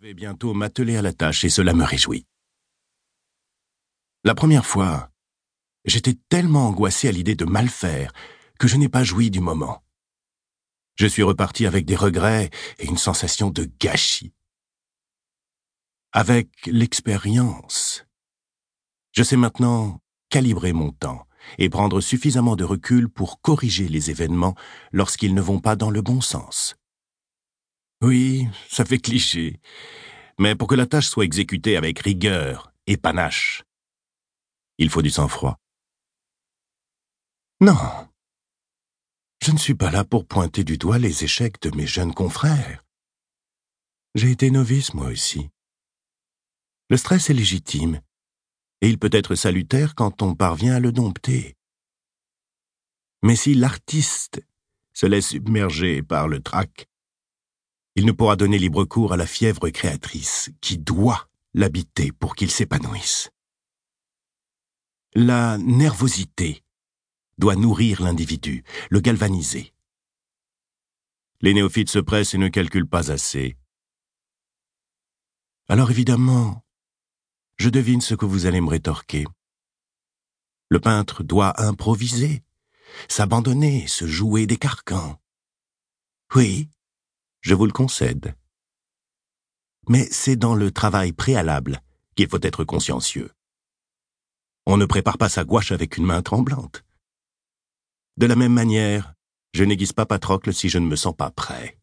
Je vais bientôt m'atteler à la tâche et cela me réjouit. La première fois, j'étais tellement angoissé à l'idée de mal faire que je n'ai pas joui du moment. Je suis reparti avec des regrets et une sensation de gâchis. Avec l'expérience, je sais maintenant calibrer mon temps et prendre suffisamment de recul pour corriger les événements lorsqu'ils ne vont pas dans le bon sens. Oui, ça fait cliché, mais pour que la tâche soit exécutée avec rigueur et panache, il faut du sang-froid. Non, je ne suis pas là pour pointer du doigt les échecs de mes jeunes confrères. J'ai été novice moi aussi. Le stress est légitime, et il peut être salutaire quand on parvient à le dompter. Mais si l'artiste se laisse submerger par le trac, il ne pourra donner libre cours à la fièvre créatrice qui doit l'habiter pour qu'il s'épanouisse. La nervosité doit nourrir l'individu, le galvaniser. Les néophytes se pressent et ne calculent pas assez. Alors évidemment, je devine ce que vous allez me rétorquer. Le peintre doit improviser, s'abandonner, se jouer des carcans. Oui, je vous le concède. Mais c'est dans le travail préalable qu'il faut être consciencieux. On ne prépare pas sa gouache avec une main tremblante. De la même manière, je n'aiguise pas Patrocle si je ne me sens pas prêt.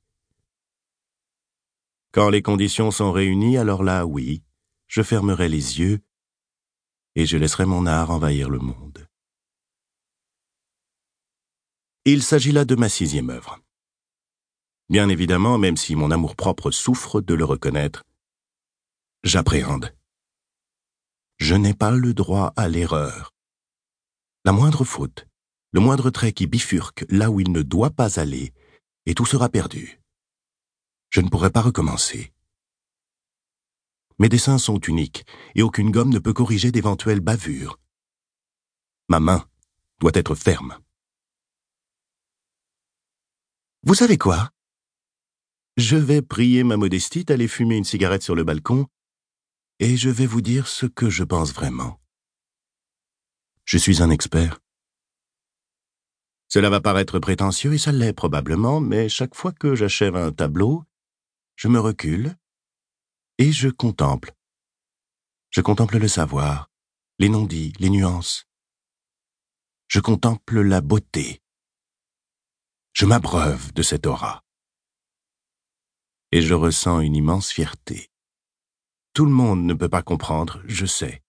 Quand les conditions sont réunies, alors là, oui, je fermerai les yeux et je laisserai mon art envahir le monde. Il s'agit là de ma sixième œuvre. Bien évidemment, même si mon amour-propre souffre de le reconnaître, j'appréhende. Je n'ai pas le droit à l'erreur. La moindre faute, le moindre trait qui bifurque là où il ne doit pas aller, et tout sera perdu. Je ne pourrai pas recommencer. Mes dessins sont uniques, et aucune gomme ne peut corriger d'éventuelles bavures. Ma main doit être ferme. Vous savez quoi? Je vais prier ma modestie d'aller fumer une cigarette sur le balcon, et je vais vous dire ce que je pense vraiment. Je suis un expert. Cela va paraître prétentieux, et ça l'est probablement, mais chaque fois que j'achève un tableau, je me recule, et je contemple. Je contemple le savoir, les non-dits, les nuances. Je contemple la beauté. Je m'abreuve de cette aura et je ressens une immense fierté. Tout le monde ne peut pas comprendre, je sais.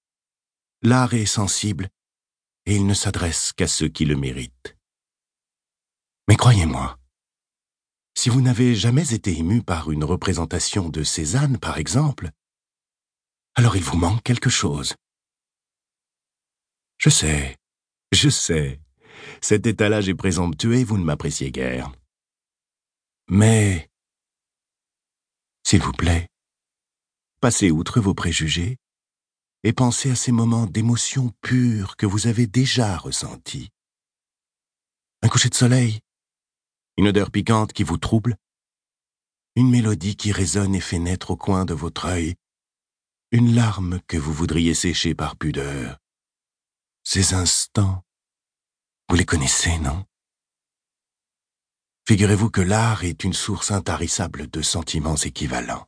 L'art est sensible, et il ne s'adresse qu'à ceux qui le méritent. Mais croyez-moi, si vous n'avez jamais été ému par une représentation de Cézanne, par exemple, alors il vous manque quelque chose. Je sais, je sais, cet étalage est présomptueux vous ne m'appréciez guère. Mais s'il vous plaît, passez outre vos préjugés et pensez à ces moments d'émotion pure que vous avez déjà ressentis. Un coucher de soleil, une odeur piquante qui vous trouble, une mélodie qui résonne et fait naître au coin de votre œil, une larme que vous voudriez sécher par pudeur. Ces instants, vous les connaissez, non? Figurez-vous que l'art est une source intarissable de sentiments équivalents.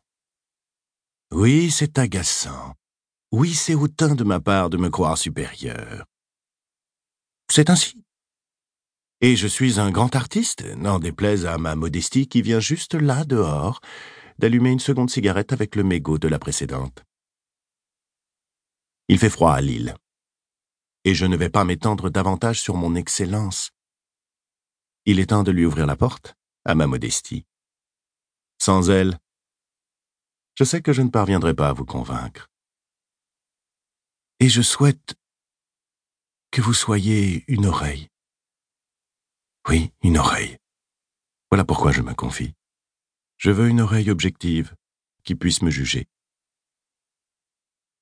Oui, c'est agaçant. Oui, c'est hautain de ma part de me croire supérieur. C'est ainsi. Et je suis un grand artiste, n'en déplaise à ma modestie qui vient juste là, dehors, d'allumer une seconde cigarette avec le mégot de la précédente. Il fait froid à Lille. Et je ne vais pas m'étendre davantage sur mon excellence, il est temps de lui ouvrir la porte, à ma modestie. Sans elle, je sais que je ne parviendrai pas à vous convaincre. Et je souhaite que vous soyez une oreille. Oui, une oreille. Voilà pourquoi je me confie. Je veux une oreille objective qui puisse me juger.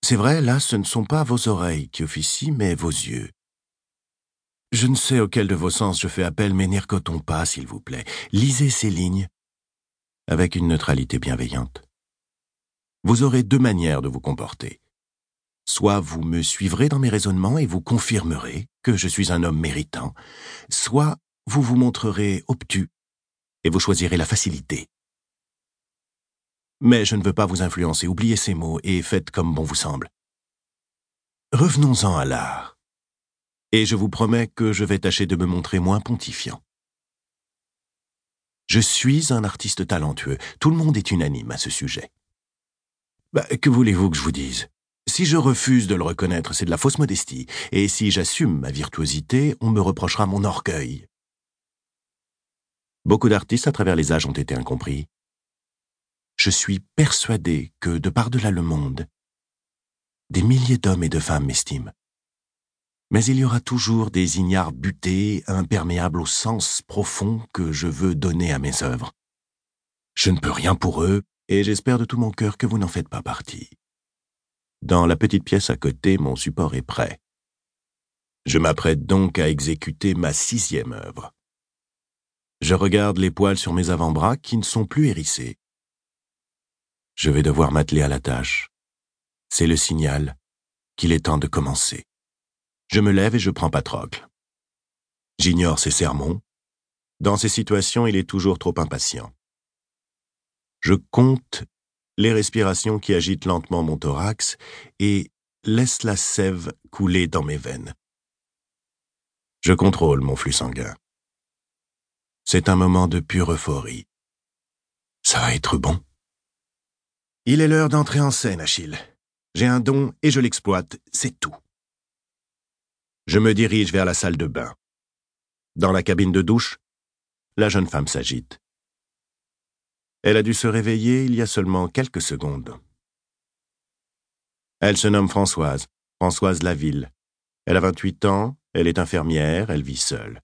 C'est vrai, là, ce ne sont pas vos oreilles qui officient, mais vos yeux. Je ne sais auquel de vos sens je fais appel, mais n'ircotons pas, s'il vous plaît. Lisez ces lignes avec une neutralité bienveillante. Vous aurez deux manières de vous comporter. Soit vous me suivrez dans mes raisonnements et vous confirmerez que je suis un homme méritant, soit vous vous montrerez obtus et vous choisirez la facilité. Mais je ne veux pas vous influencer, oubliez ces mots et faites comme bon vous semble. Revenons-en à l'art. Et je vous promets que je vais tâcher de me montrer moins pontifiant. Je suis un artiste talentueux, tout le monde est unanime à ce sujet. Bah, que voulez-vous que je vous dise? Si je refuse de le reconnaître, c'est de la fausse modestie, et si j'assume ma virtuosité, on me reprochera mon orgueil. Beaucoup d'artistes à travers les âges ont été incompris. Je suis persuadé que, de par-delà le monde, des milliers d'hommes et de femmes m'estiment. Mais il y aura toujours des ignares butés, imperméables au sens profond que je veux donner à mes œuvres. Je ne peux rien pour eux, et j'espère de tout mon cœur que vous n'en faites pas partie. Dans la petite pièce à côté, mon support est prêt. Je m'apprête donc à exécuter ma sixième œuvre. Je regarde les poils sur mes avant-bras qui ne sont plus hérissés. Je vais devoir m'atteler à la tâche. C'est le signal qu'il est temps de commencer. Je me lève et je prends Patrocle. J'ignore ses sermons. Dans ces situations, il est toujours trop impatient. Je compte les respirations qui agitent lentement mon thorax et laisse la sève couler dans mes veines. Je contrôle mon flux sanguin. C'est un moment de pure euphorie. Ça va être bon. Il est l'heure d'entrer en scène, Achille. J'ai un don et je l'exploite, c'est tout. Je me dirige vers la salle de bain. Dans la cabine de douche, la jeune femme s'agite. Elle a dû se réveiller il y a seulement quelques secondes. Elle se nomme Françoise, Françoise Laville. Elle a 28 ans, elle est infirmière, elle vit seule.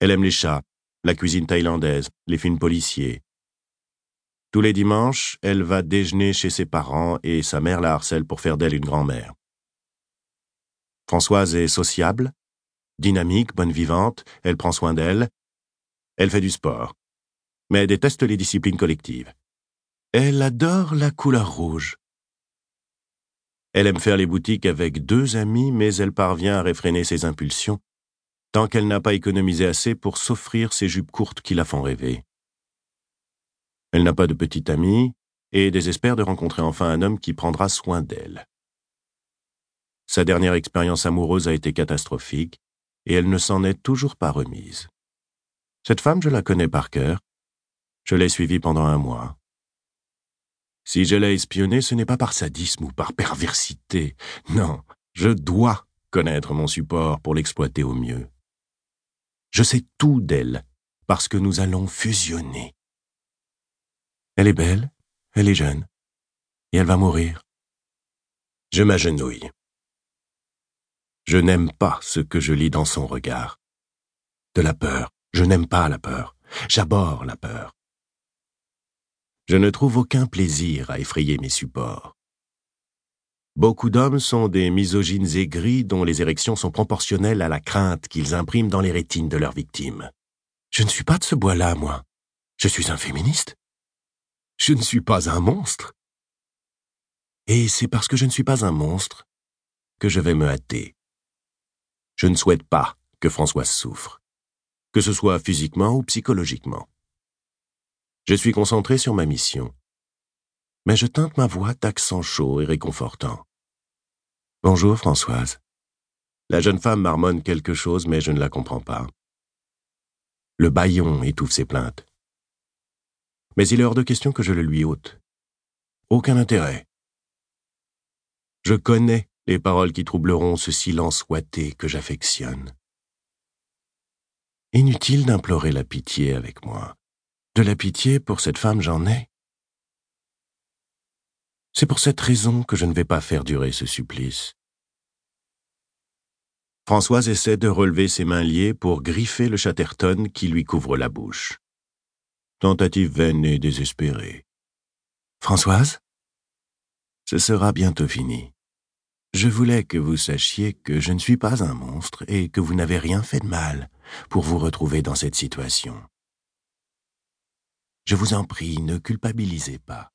Elle aime les chats, la cuisine thaïlandaise, les films policiers. Tous les dimanches, elle va déjeuner chez ses parents et sa mère la harcèle pour faire d'elle une grand-mère. Françoise est sociable, dynamique, bonne vivante, elle prend soin d'elle, elle fait du sport, mais déteste les disciplines collectives. Elle adore la couleur rouge. Elle aime faire les boutiques avec deux amis, mais elle parvient à réfréner ses impulsions tant qu'elle n'a pas économisé assez pour s'offrir ces jupes courtes qui la font rêver. Elle n'a pas de petit ami et désespère de rencontrer enfin un homme qui prendra soin d'elle. Sa dernière expérience amoureuse a été catastrophique et elle ne s'en est toujours pas remise. Cette femme, je la connais par cœur. Je l'ai suivie pendant un mois. Si je l'ai espionnée, ce n'est pas par sadisme ou par perversité. Non, je dois connaître mon support pour l'exploiter au mieux. Je sais tout d'elle, parce que nous allons fusionner. Elle est belle, elle est jeune, et elle va mourir. Je m'agenouille. Je n'aime pas ce que je lis dans son regard. De la peur, je n'aime pas la peur, j'abhorre la peur. Je ne trouve aucun plaisir à effrayer mes supports. Beaucoup d'hommes sont des misogynes aigris dont les érections sont proportionnelles à la crainte qu'ils impriment dans les rétines de leurs victimes. Je ne suis pas de ce bois-là, moi. Je suis un féministe. Je ne suis pas un monstre. Et c'est parce que je ne suis pas un monstre que je vais me hâter. Je ne souhaite pas que Françoise souffre, que ce soit physiquement ou psychologiquement. Je suis concentré sur ma mission, mais je teinte ma voix d'accent chaud et réconfortant. Bonjour, Françoise. La jeune femme marmonne quelque chose, mais je ne la comprends pas. Le baillon étouffe ses plaintes. Mais il est hors de question que je le lui ôte. Aucun intérêt. Je connais les paroles qui troubleront ce silence ouaté que j'affectionne. Inutile d'implorer la pitié avec moi. De la pitié pour cette femme j'en ai. C'est pour cette raison que je ne vais pas faire durer ce supplice. Françoise essaie de relever ses mains liées pour griffer le chatterton qui lui couvre la bouche. Tentative vaine et désespérée. Françoise? Ce sera bientôt fini. Je voulais que vous sachiez que je ne suis pas un monstre et que vous n'avez rien fait de mal pour vous retrouver dans cette situation. Je vous en prie, ne culpabilisez pas.